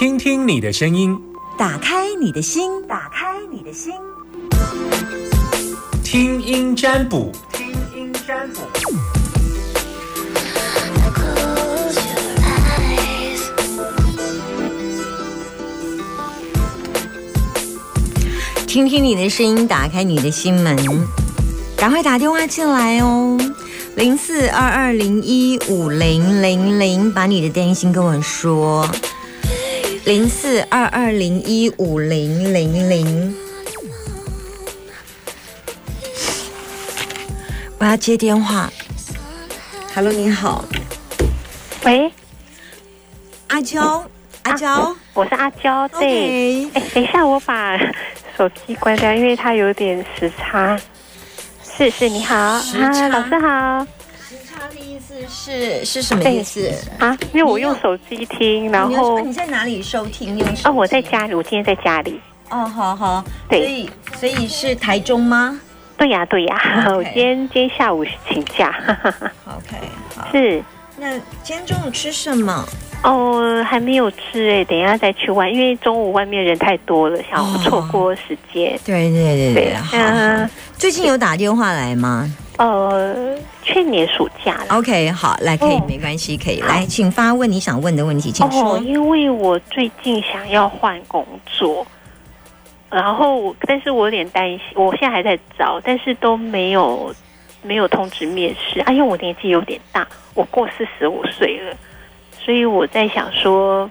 听听你的声音，打开你的心，打开你的心，听音占卜，听音占卜。听听你的声音，打开你的心门，赶快打电话进来哦，零四二二零一五零零零，把你的担心跟我说，零四二二零一五零零零，我要接电话，Hello，你好，喂，阿娇，阿娇，我是阿娇，对。哎，等一下，我把手机关掉，因为它有点时差。是是，你好，啊，老师好时差的意思是是什么意思？啊，因为我用手机听，然后你在哪里收听？用手哦，我在家里，我今天在家里。哦，好好，对所以所以是台中吗对呀对呀 我今天今天下午请假。OK，好。是那今天中午吃什么？哦，还没有吃哎，等一下再去玩，因为中午外面人太多了，想哦错过时间。对对对对好最近有打电话来吗呃，去年暑假了。？OK，好，来，可以，哦没关系，可以来，请发问你想问的问题，请说哦，。因为我最近想要换工作，然后我但是我有点担心，我现在还在找，但是都没有没有通知面试啊，因为我年纪有点大，我过四十五岁了，所以我在想说，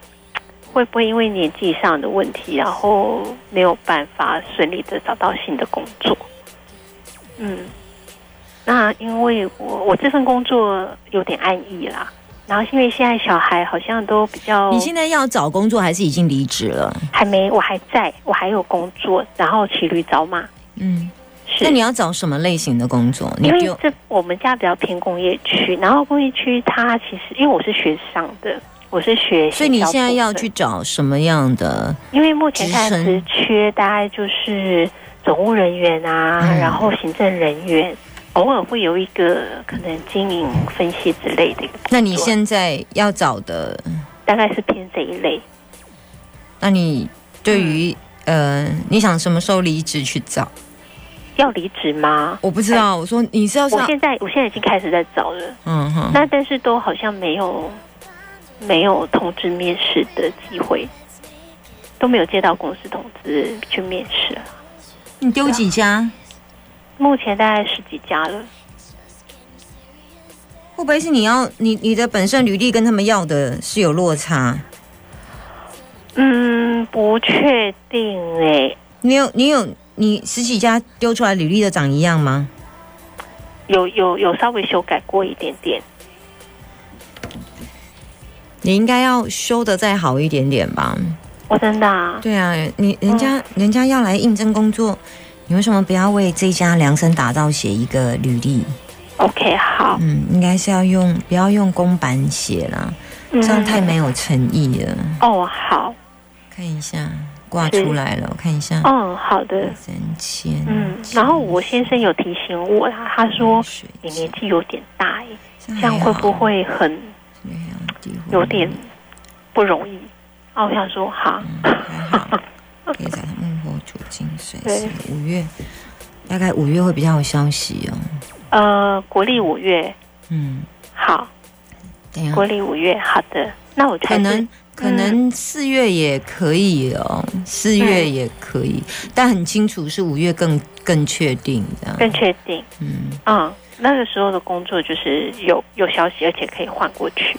会不会因为年纪上的问题，然后没有办法顺利的找到新的工作？嗯，那因为我我这份工作有点安逸啦。然后因为现在小孩好像都比较，你现在要找工作还是已经离职了？还没，我还在，我还有工作，然后骑驴找马。嗯，是，那你要找什么类型的工作？你因为这我们家比较偏工业区，然后工业区它其实因为我是学商的，我是学，所以你现在要去，找什么样的？因为目前看职称职缺大概就是总务人员啊，嗯然后行政人员，偶尔会有一个可能经营分析之类的那你现在要找的，大概是偏这一类。那你对于、呃，你想什么时候离职去找？要离职吗？我不知道，我说你是要上，我现在我现在已经开始在找了。嗯哼，那但是都好像没有没有通知面试的机会，都没有接到公司通知去面试啊。你丢几家？目前大概十几家了，会不会是你要你你的本身履历跟他们要的是有落差？嗯，不确定哎、你有你有你十几家丢出来履历的长一样吗？有有有稍微修改过一点点。你应该要修的再好一点点吧？我真的、啊，对啊，你人家、人家要来应征工作，你为什么不要为这家量身打造写一个履历？OK 好，嗯，应该是要用不要用公版写啦，嗯。这样太没有诚意了。哦好，看一下挂出来了，我看一下，嗯好的，三千。嗯，然后我先生有提醒我啦，他说你年纪有点大哎、这样会不会很有点不容易？啊，我想说好，金水对。是五月，大概五月会比较有消息哦。呃，国历五月。嗯，好，等一下国历五月好的，那我可能可能四月也可以哦，四月也可以，但很清楚是五月更更确定的。更确定，嗯，嗯，那个时候的工作就是有有消息，而且可以换过去。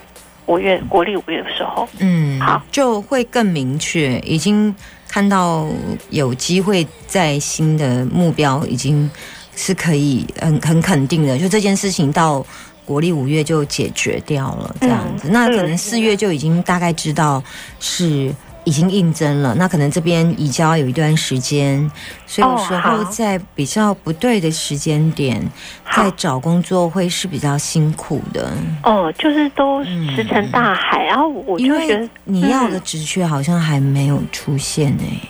五月国历五月的时候，嗯，好，就会更明确，已经看到有机会在新的目标已经是可以很很肯定的，就这件事情到国历五月就解决掉了，这样子。嗯那可能四月就已经大概知道是。已经应征了，那可能这边移交有一段时间，所以有时候在比较不对的时间点，在好找工作会是比较辛苦的。哦，就是都嗯石沉大海，然后我就觉得你要的职缺好像还没有出现哎、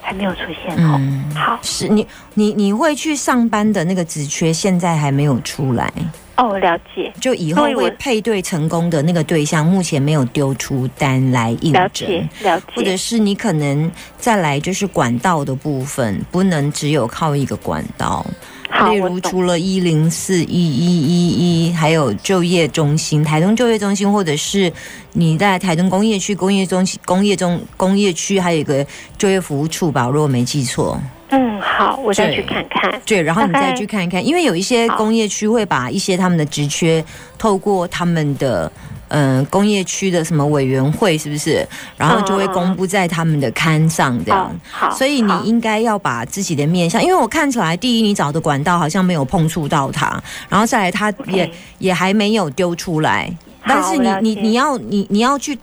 还没有出现哦。嗯，好是你你你会去上班的那个职缺，现在还没有出来。哦，了解，就以后会配对成功的那个对象，目前没有丢出单来应了解，，了或者。是你可能再来就是管道的部分，不能只有靠一个管道。好，例如，除了一零四一一一一，还有就业中心、台东就业中心，或者是你在台东工业区、工业中心、工业中工业区，还有一个就业服务处吧，如果没记错。嗯，好，我再去看看。对，然后你再去看看，因为有一些工业区会把一些他们的职缺透过他们的。嗯，工业区的什么委员会是不是？然后就会公布在他们的刊上这样。所以你应该要把自己的面向，因为我看起来，第一你找的管道好像没有碰触到它，然后再来它也也还没有丢出来，好但是你你你要你你要去，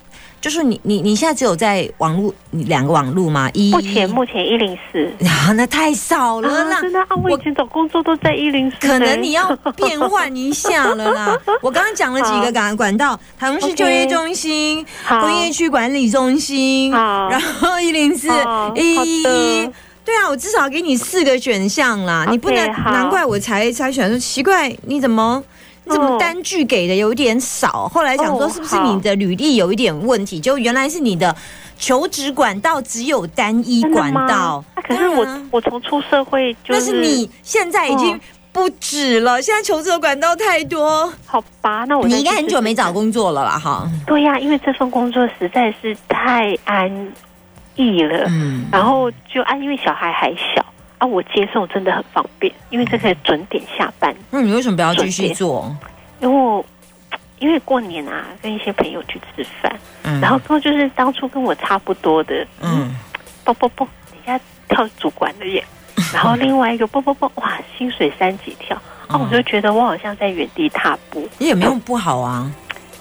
就是你你你现在只有在网络两个网络吗？一目前目前一零四。啊，那太少了啦。真的啊！我以前找工作都在一零四。可能你要变换一下了啦。我刚刚讲了几个管管道，台中市就业中心、好工业区管理中心，然后一零四一一一。对啊，我至少给你四个选项啦你不能，难怪我才才选说奇怪，你怎么你怎么哦单据给的有点少？后来想说哦是不是你的履历有一点问题？就原来是你的求职管道只有单一管道啊，可是我我从出社会就但是你现在已经哦不止了，现在求职的管道太多。好吧？那我你应该很久没找。工作了啦，哈。对呀、因为这份工作实在是太安逸了。嗯，然后就啊，因为小孩还小啊，我接送真的很方便，因为这可以准点下班。那你为什么不要继续做？因为我因为过年啊，跟一些朋友去吃饭，嗯然后跟就是当初跟我差不多的，嗯，啵啵啵，人家跳主管的耶。然后另外一个啵啵啵，哇，薪水三级跳，啊，我就觉得我好像在原地踏步，也没有不好啊，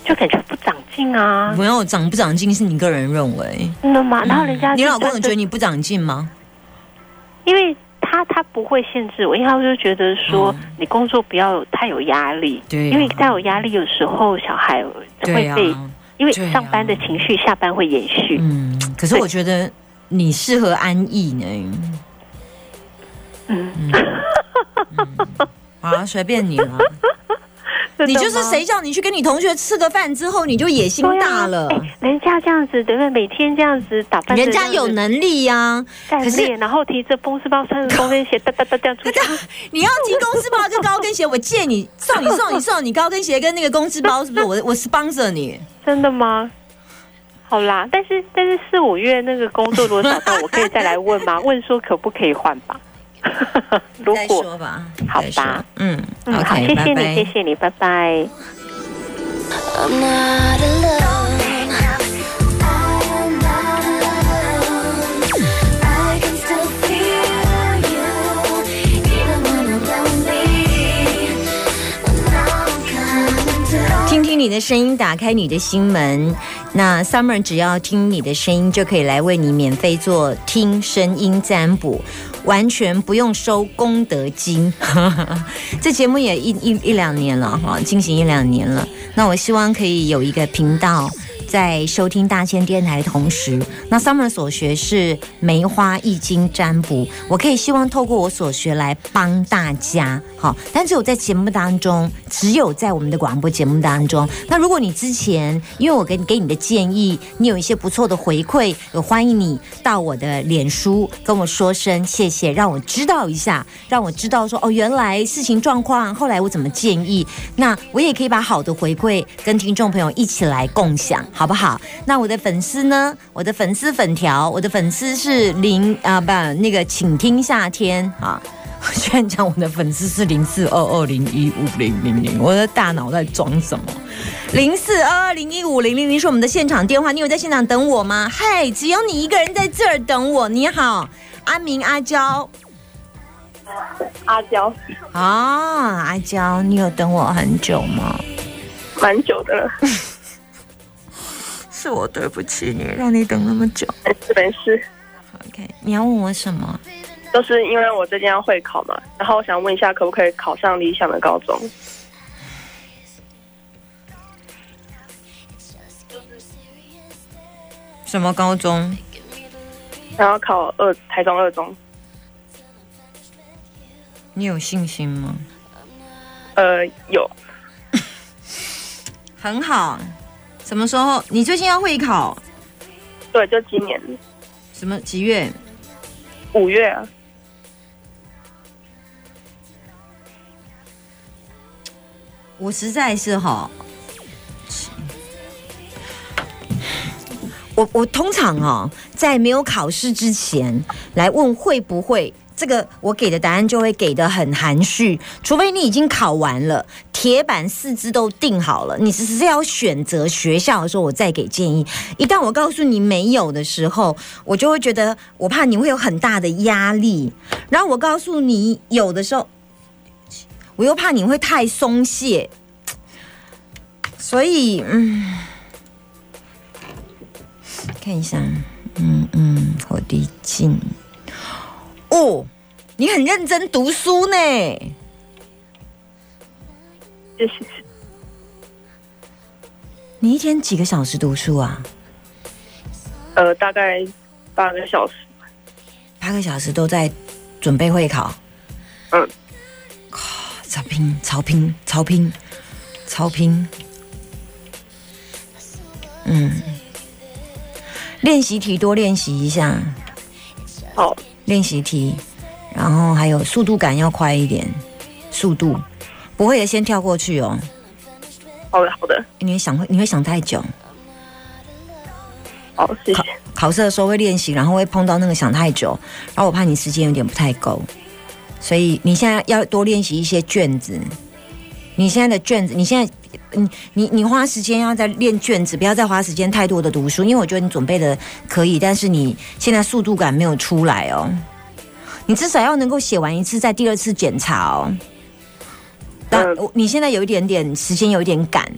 就感觉不长进啊，没有长不长进是你个人认为。真的吗？然后人家你老公有觉得你不长进吗？因为他他不会限制我，因为他就觉得说、嗯。你工作不要太有压力，对啊。因为太有压力，有时候小孩会被，因为上班的情绪下班会延续。嗯，可是我觉得你适合安逸呢。嗯，好啊，随便你了。你就是谁叫你去跟你同学吃个饭之后，你就野心大了。哎、人家这样子，对不对？每天这样子打扮，人家有能力呀、干可是练，然后提着公司包、穿着高跟鞋，哒哒哒这样出去。你要提公司包跟高跟鞋，我借你送你送你送你高跟鞋跟那个公司包，是不是？我我 sponsor 你。真的吗？好啦，但是但是四五月那个工作如果找到，我可以再来问吗？问说可不可以换吧？如再果说吧，好吧，嗯，，OK，谢谢你，拜拜谢谢你，拜拜。I'm not alone. I'm feel you, 你的声音，打开你的心门。那 Summer 只要听你的声音，就可以来为你免费做听声音占卜，完全不用收功德金。这节目也一一一两年了哈，进行一两年了。那我希望可以有一个频道。在收听大千电台的同时，那 Summer 所学是梅花易经占卜，我可以希望透过我所学来帮大家，好，但只有在节目当中，只有在我们的广播节目当中。那如果你之前，因为我给你给你的建议，你有一些不错的回馈，我欢迎你到我的脸书跟我说声谢谢，让我知道一下，让我知道说哦，原来事情状况，后来我怎么建议，那我也可以把好的回馈跟听众朋友一起来共享，好不好？那我的粉丝呢？我的粉丝粉条，我的粉丝是零啊不那个，请听夏天啊。我居然讲我的粉丝是零四二二零一五零零零，我的大脑在装什么？零四二二零一五零零零是我们的现场电话，你有在现场等我吗？嗨，只有你一个人在这儿等我。你好，阿明阿娇阿娇，啊，阿娇，你有等我很久吗？蛮久的了，是我对不起你，让你等那么久。没事没事，OK，你要问我什么？就是因为我最近要会考嘛，然后我想问一下，可不可以考上理想的高中？什么高中？然后考二台中二中，你有信心吗？呃，有，很好。什么时候？你最近要会考？对，就今年什么几月？五月啊。我实在是哈，我我通常哦，在没有考试之前来问会不会，这个我给的答案就会给的很含蓄，除非你已经考完了，铁板四肢都定好了，你只是要选择学校的时候，我再给建议。一旦我告诉你没有的时候，我就会觉得我怕你会有很大的压力，然后我告诉你有的时候。我又怕你会太松懈，所以嗯，看一下，嗯嗯，火地镜，哦，你很认真读书呢，谢谢。你一天几个小时读书啊？呃，大概八个小时。八个小时都在准备会考，嗯，超拼，超拼，超拼，超拼。嗯，练习题多练习一下，好，练习题，然后还有速度感要快一点，速度不会的先跳过去哦，好的，好的，你会想会你会想太久。好，谢谢。考试的时候会练习，然后会碰到那个想太久，然后我怕你时间有点不太够，所以你现在要多练习一些卷子。你现在的卷子，你现在，你你你花时间要在练卷子，不要再花时间太多的读书，因为我觉得你准备的可以，但是你现在速度感没有出来哦。你至少要能够写完一次，在第二次检查哦。但嗯我你现在有一点点时间，有一点赶。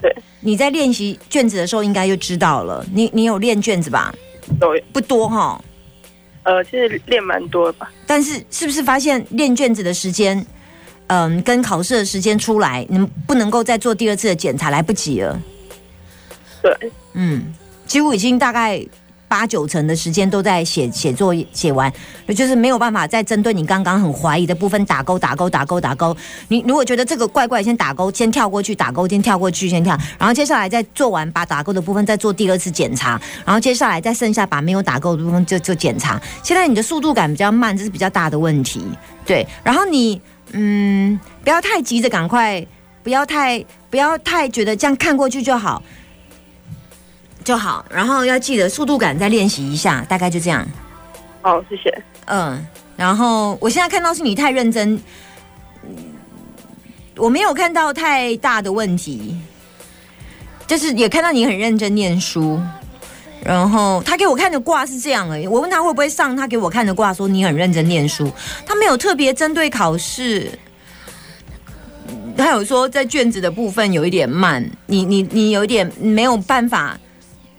对，你在练习卷子的时候，应该就知道了。你你有练卷子吧？有，不多哈，呃，其实练蛮多的吧。但是是不是发现练卷子的时间，嗯，跟考试的时间出来，能不能够再做第二次的检查？来不及了。对，嗯，几乎已经大概八九成的时间都在写写作业写完，就是没有办法再针对你刚刚很怀疑的部分打勾打勾打勾打勾。你如果觉得这个怪怪，先打勾，先跳过去打勾，先跳过去，先跳，然后接下来再做完把打勾的部分再做第二次检查，然后接下来再剩下把没有打勾的部分就就检查。现在你的速度感比较慢，这是比较大的问题。对，然后你嗯，不要太急着赶快，不要太不要太觉得这样看过去就好。就好，然后要记得速度感再练习一下，大概就这样。好，谢谢。嗯，然后我现在看到是你太认真，嗯我没有看到太大的问题，就是也看到你很认真念书。然后他给我看的卦是这样而已，我问他会不会上，他给我看的卦说你很认真念书，他没有特别针对考试。他有说在卷子的部分有一点慢，你你你有一点没有办法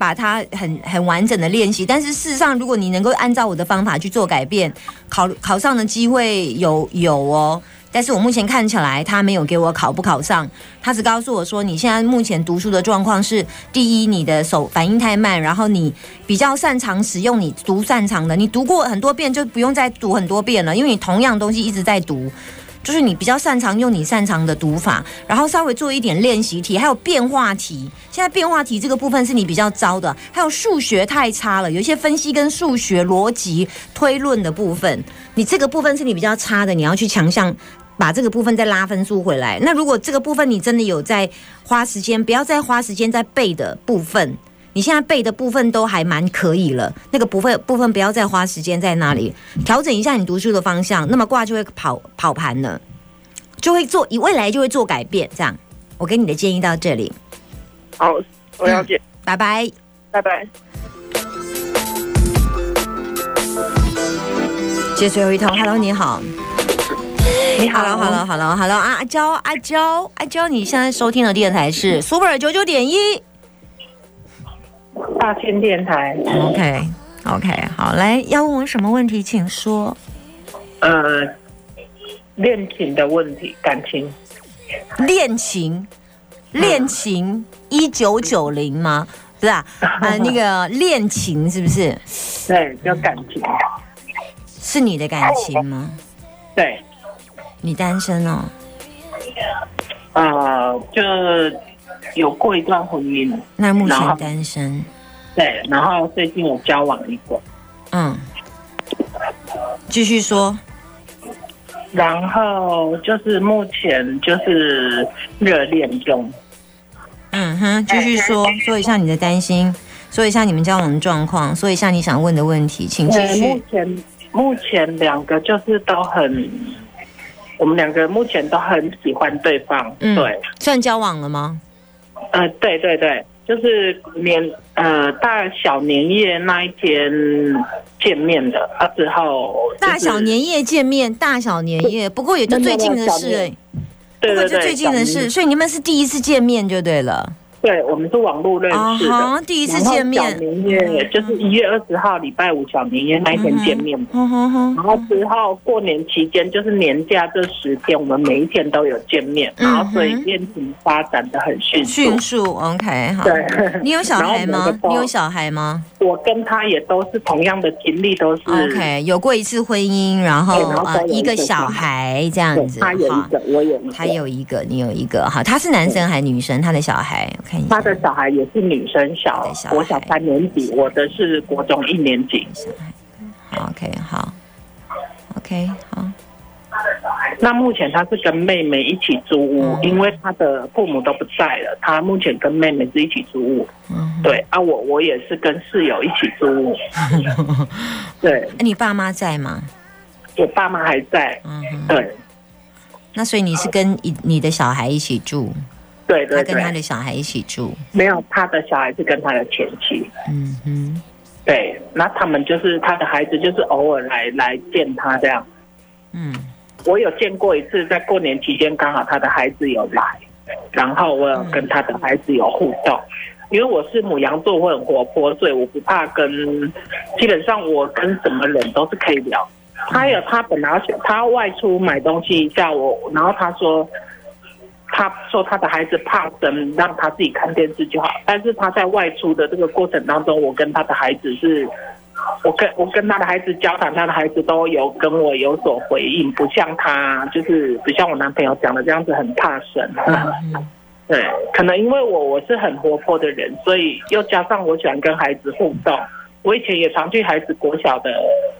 把它很很完整的练习，但是事实上，如果你能够按照我的方法去做改变，考考上的机会有有哦。但是我目前看起来，他没有给我考不考上，他只告诉我说，你现在目前读书的状况是：第一，你的手反应太慢，然后你比较擅长使用你读擅长的，你读过很多遍就不用再读很多遍了，因为你同样东西一直在读。就是你比较擅长用你擅长的读法，然后稍微做一点练习题，还有变化题。现在变化题这个部分是你比较糟的，还有数学太差了，有一些分析跟数学逻辑推论的部分，你这个部分是你比较差的，你要去强项。把这个部分再拉分数回来。那如果这个部分你真的有在花时间，不要再花时间在背的部分，你现在背的部分都还蛮可以了，那个部分部分不要再花时间在那里，调整一下你读书的方向，那么卦就会跑跑盘了，就会做，以未来就会做改变。这样，我给你的建议到这里，好，我了解，拜拜。拜拜。接最后一通，Hello，你好。你好 Hello，Hello，Hello，Hello 啊，阿娇，阿娇，阿娇，你现在收听的电台是 Super 九九点一。大千电台，OK，OK，好，来，要问我什么问题，请说。呃，恋情的问题，感情，恋情，恋情，一九九零吗？不是啊，呃，那个恋情是不是？对，叫感情，是你的感情吗？对，你单身哦？呃，就有过一段婚姻，那目前单身，对，然后最近有交往一个，嗯，继续说，然后就是目前就是热恋中。嗯哼，继续说，说一下你的担心，说一下你们交往的状况，说一下你想问的问题，请继续，目续。前目前两个就是都很，我们两个目前都很喜欢对方，嗯对，算交往了吗？呃，对对对，就是年呃大小年夜那一天见面的，啊之后、就是大小，年夜见面，大小年夜，不过也就最近的事哎、对对对，不过就最近的事，所以你们是第一次见面就对了。对，我们是网络认啊识的。哈，第一次见面。小，年夜就是一月二十号礼拜五小年夜那一天见面然后之后过年期间，就是年假这十天，我们每一天都有见面，嗯然后所以恋情发展的很迅速。迅速，OK，好。对，你有小孩吗？你有小孩吗？我跟他也都是同样的经历，都是？OK，有过一次婚姻，然后呃一个小小孩。这样子，他有一个，我有一个，他有一个，你有一个，好，他是男生还是女生？他的小孩，我看一下。他的小孩也是女生小他的小，国小三年级，我的是国中一年级。小孩，好，OK，好，OK，好，那目前他是跟妹妹一起租屋，嗯因为他的父母都不在了，他目前跟妹妹是一起租屋。嗯，对啊，我我也是跟室友一起租屋。对，那你爸妈在吗？我爸妈还在。嗯，对那所以你是跟你你的小孩一起住，对对他跟他，的小孩一起住，没有他的小孩是跟他的前妻。嗯哼，对，那他们就是他的孩子，就是偶尔来来见他这样。嗯我有见过一次，在过年期间刚好他的孩子有来，然后我有跟他的孩子有互动。因为我是母羊座，我很活泼，所以我不怕跟，基本上我跟什么人都是可以聊。他有他本来他外出买东西叫我，然后他说，他说他的孩子怕生，让他自己看电视就好。但是他在外出的这个过程当中，我跟他的孩子是，我跟我跟他的孩子交谈，他的孩子都有跟我有所回应，不像他就是不像我男朋友讲的这样子很怕生。嗯对，可能因为我我是很活泼的人，所以又加上我喜欢跟孩子互动。我以前也常去孩子国小的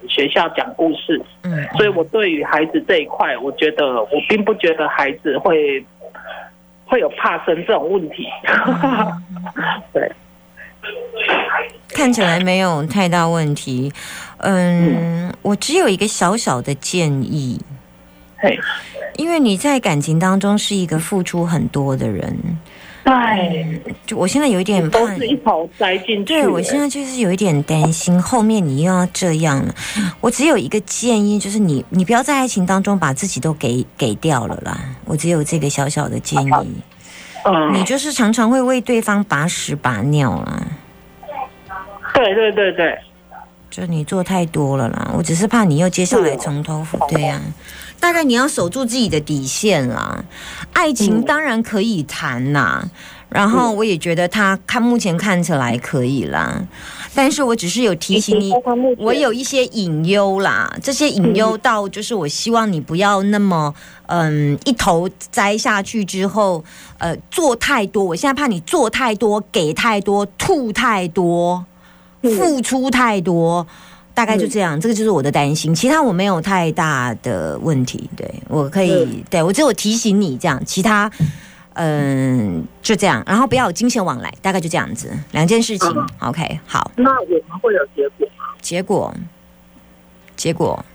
学校讲故事，嗯，所以我对于孩子这一块，我觉得我并不觉得孩子会会有怕生这种问题。对，看起来没有太大问题。嗯，我只有一个小小的建议，嘿，因为你在感情当中是一个付出很多的人，对，就我现在有一点怕都是一头栽进去。对，我现在就是有一点担心，后面你又要这样了。我只有一个建议，就是你你不要在爱情当中把自己都给给掉了啦。我只有这个小小的建议，嗯，你就是常常会为对方把屎把尿啦，对对对对，就你做太多了啦。我只是怕你又接下来从头对呀、大概你要守住自己的底线啦。爱情当然可以谈啦，然后我也觉得他看目前看起来可以啦，但是我只是有提醒你，我有一些隐忧啦，这些隐忧到就是我希望你不要那么嗯一头栽下去之后，呃做太多，我现在怕你做太多，给太多，吐太多，付出太多。大概就这样，这个就是我的担心，其他我没有太大的问题，对我可以，对我只有提醒你这样，其他嗯就这样，然后不要有金钱往来，大概就这样子，两件事情、o k 好，那我们会有结果吗？结果，结果，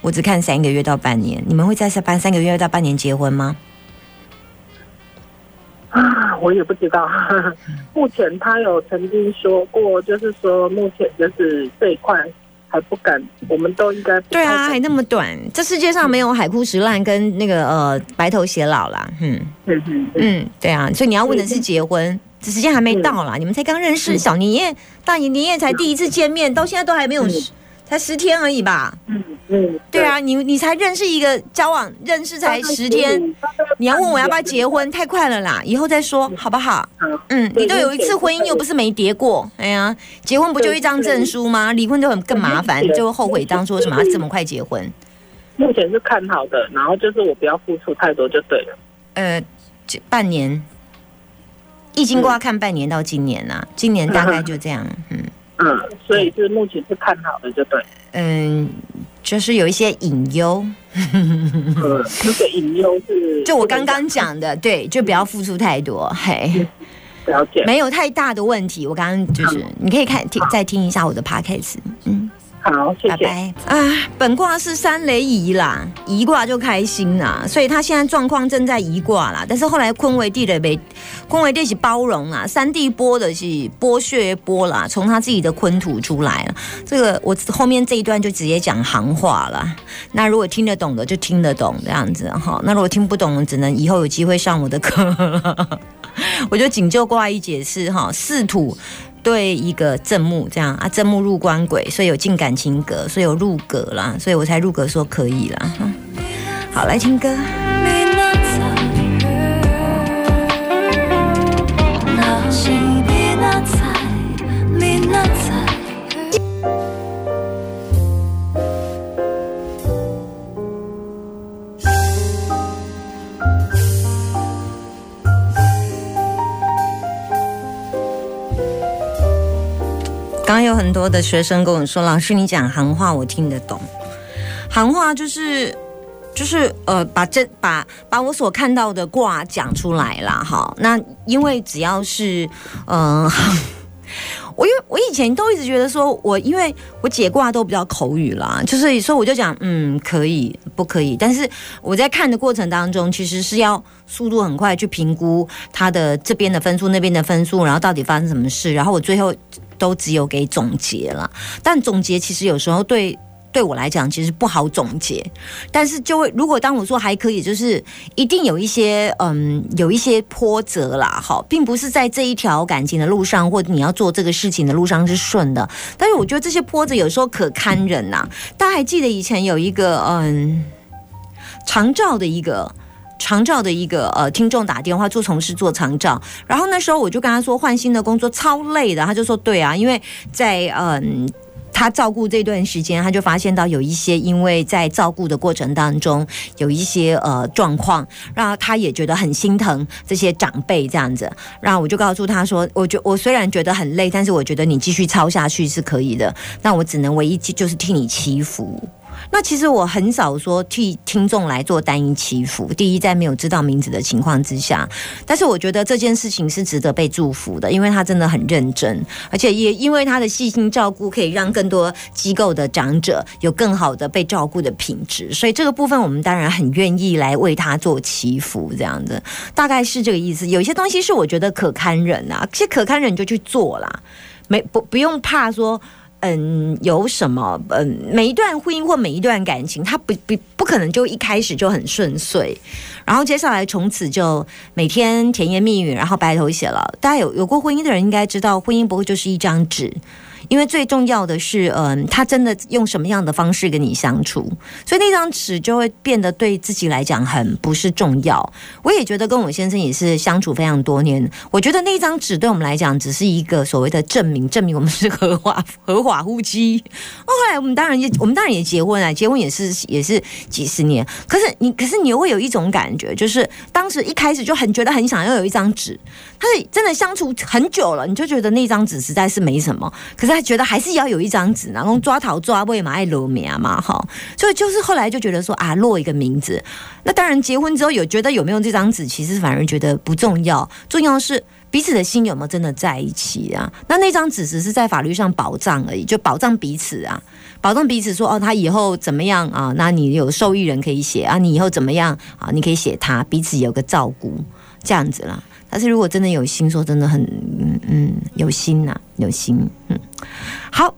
我只看三个月到半年，你们会在三三个月到半年结婚吗？啊，我也不知道。目前他有曾经说过，就是说目前就是这一块还不敢，我们都应该不对啊，还那么短，这世界上没有海枯石烂跟那个呃白头偕老啦，嗯。嗯嗯。对啊，所以你要问的是结婚，这时间还没到啦，你们才刚认识，小年夜大年年夜才第一次见面，到现在都还没有十，才十天而已吧？嗯嗯，对啊，你你才认识一个交往认识才十天，你要问我要不要结婚，太快了啦，以后再说好不好？嗯，你都有一次婚姻，又不是没结过。哎呀，结婚不就一张证书吗？离婚就很更麻烦，就会后悔当初为什么要这么快结婚。目前是看好的，然后就是我不要付出太多就对了。呃，这半年，易经卦看半年到今年呐、今年大概就这样，嗯嗯，所以是目前是看好的，就对。嗯，就是有一些隐忧，嗯，那个隐忧是 就我刚刚讲的，对，就不要付出太多，嘿，了解。没有太大的问题。我刚刚就是，你可以看听再听一下我的 podcast，嗯。好，谢谢。拜拜啊！本卦是三雷移啦，移卦就开心啦，所以他现在状况正在移卦啦。但是后来坤为地的被坤为地是包容啦，三地剥的是剥削剥啦，从他自己的坤土出来了。这个我后面这一段就直接讲行话了。那如果听得懂的就听得懂这样子哈，那如果听不懂，只能以后有机会上我的课了。我就仅就卦意解释哈，四土。对一个正木这样啊，正木入官鬼，所以有进感情格，所以有入格啦，所以我才入格说可以啦。好，来听歌。刚刚有很多的学生跟我说，老师你讲行话我听得懂，行话就是。就是呃，把这把把我所看到的卦讲出来啦，哈。那因为只要是嗯、我因为我以前都一直觉得说，我因为我解卦都比较口语啦，就是所以我就讲嗯可以不可以，但是我在看的过程当中，其实是要速度很快去评估他的这边的分数、那边的分数，然后到底发生什么事，然后我最后都只有给总结了。但总结其实有时候对。对我来讲，其实不好总结，但是就会，如果当我说还可以，就是一定有一些，嗯，有一些波折啦，好，并不是在这一条感情的路上，或你要做这个事情的路上是顺的。但是我觉得这些波折有时候可堪忍呐、大家还记得以前有一个，嗯，长照的一个。长照的一个呃听众打电话做从事做长照，然后那时候我就跟他说换新的工作超累的，他就说对啊，因为在嗯。他照顾这段时间，他就发现到有一些因为在照顾的过程当中有一些呃状况，然后他也觉得很心疼这些长辈这样子。然后我就告诉他说，我觉我虽然觉得很累，但是我觉得你继续操下去是可以的。那我只能唯一就是替你祈福。那其实我很少说替听众来做单一祈福。第一，在没有知道名字的情况之下，但是我觉得这件事情是值得被祝福的，因为他真的很认真，而且也因为他的细心照顾，可以让更多机构的长者有更好的被照顾的品质。所以这个部分，我们当然很愿意来为他做祈福，这样子大概是这个意思。有些东西是我觉得可堪忍啊，其实可堪忍就去做啦，没不不用怕说。嗯，有什么？嗯，每一段婚姻或每一段感情，它不不不可能就一开始就很顺遂，然后接下来从此就每天甜言蜜语，然后白头偕老。大家有有过婚姻的人应该知道，婚姻不会就是一张纸。因为最重要的是，嗯，他真的用什么样的方式跟你相处，所以那张纸就会变得对自己来讲很不是重要。我也觉得跟我先生也是相处非常多年，我觉得那张纸对我们来讲只是一个所谓的证明，证明我们是合法合法夫妻。后来我们当然也我们当然也结婚了，结婚也是也是几十年。可是你可是你又会有一种感觉，就是当时一开始就很觉得很想要有一张纸，但是真的相处很久了，你就觉得那张纸实在是没什么，可是他觉得还是要有一张纸，然后抓头抓尾嘛，爱露名嘛，哈，所以就是后来就觉得说啊，落一个名字。那当然结婚之后有觉得有没有这张纸，其实反而觉得不重要，重要的是彼此的心有没有真的在一起啊？那那张纸只是在法律上保障而已，就保障彼此啊，保障彼此说哦，他以后怎么样啊？那你有受益人可以写啊，你以后怎么样啊？你可以写他，彼此有个照顾，这样子啦。但是如果真的有心，说真的很嗯嗯有心呐、有心嗯好。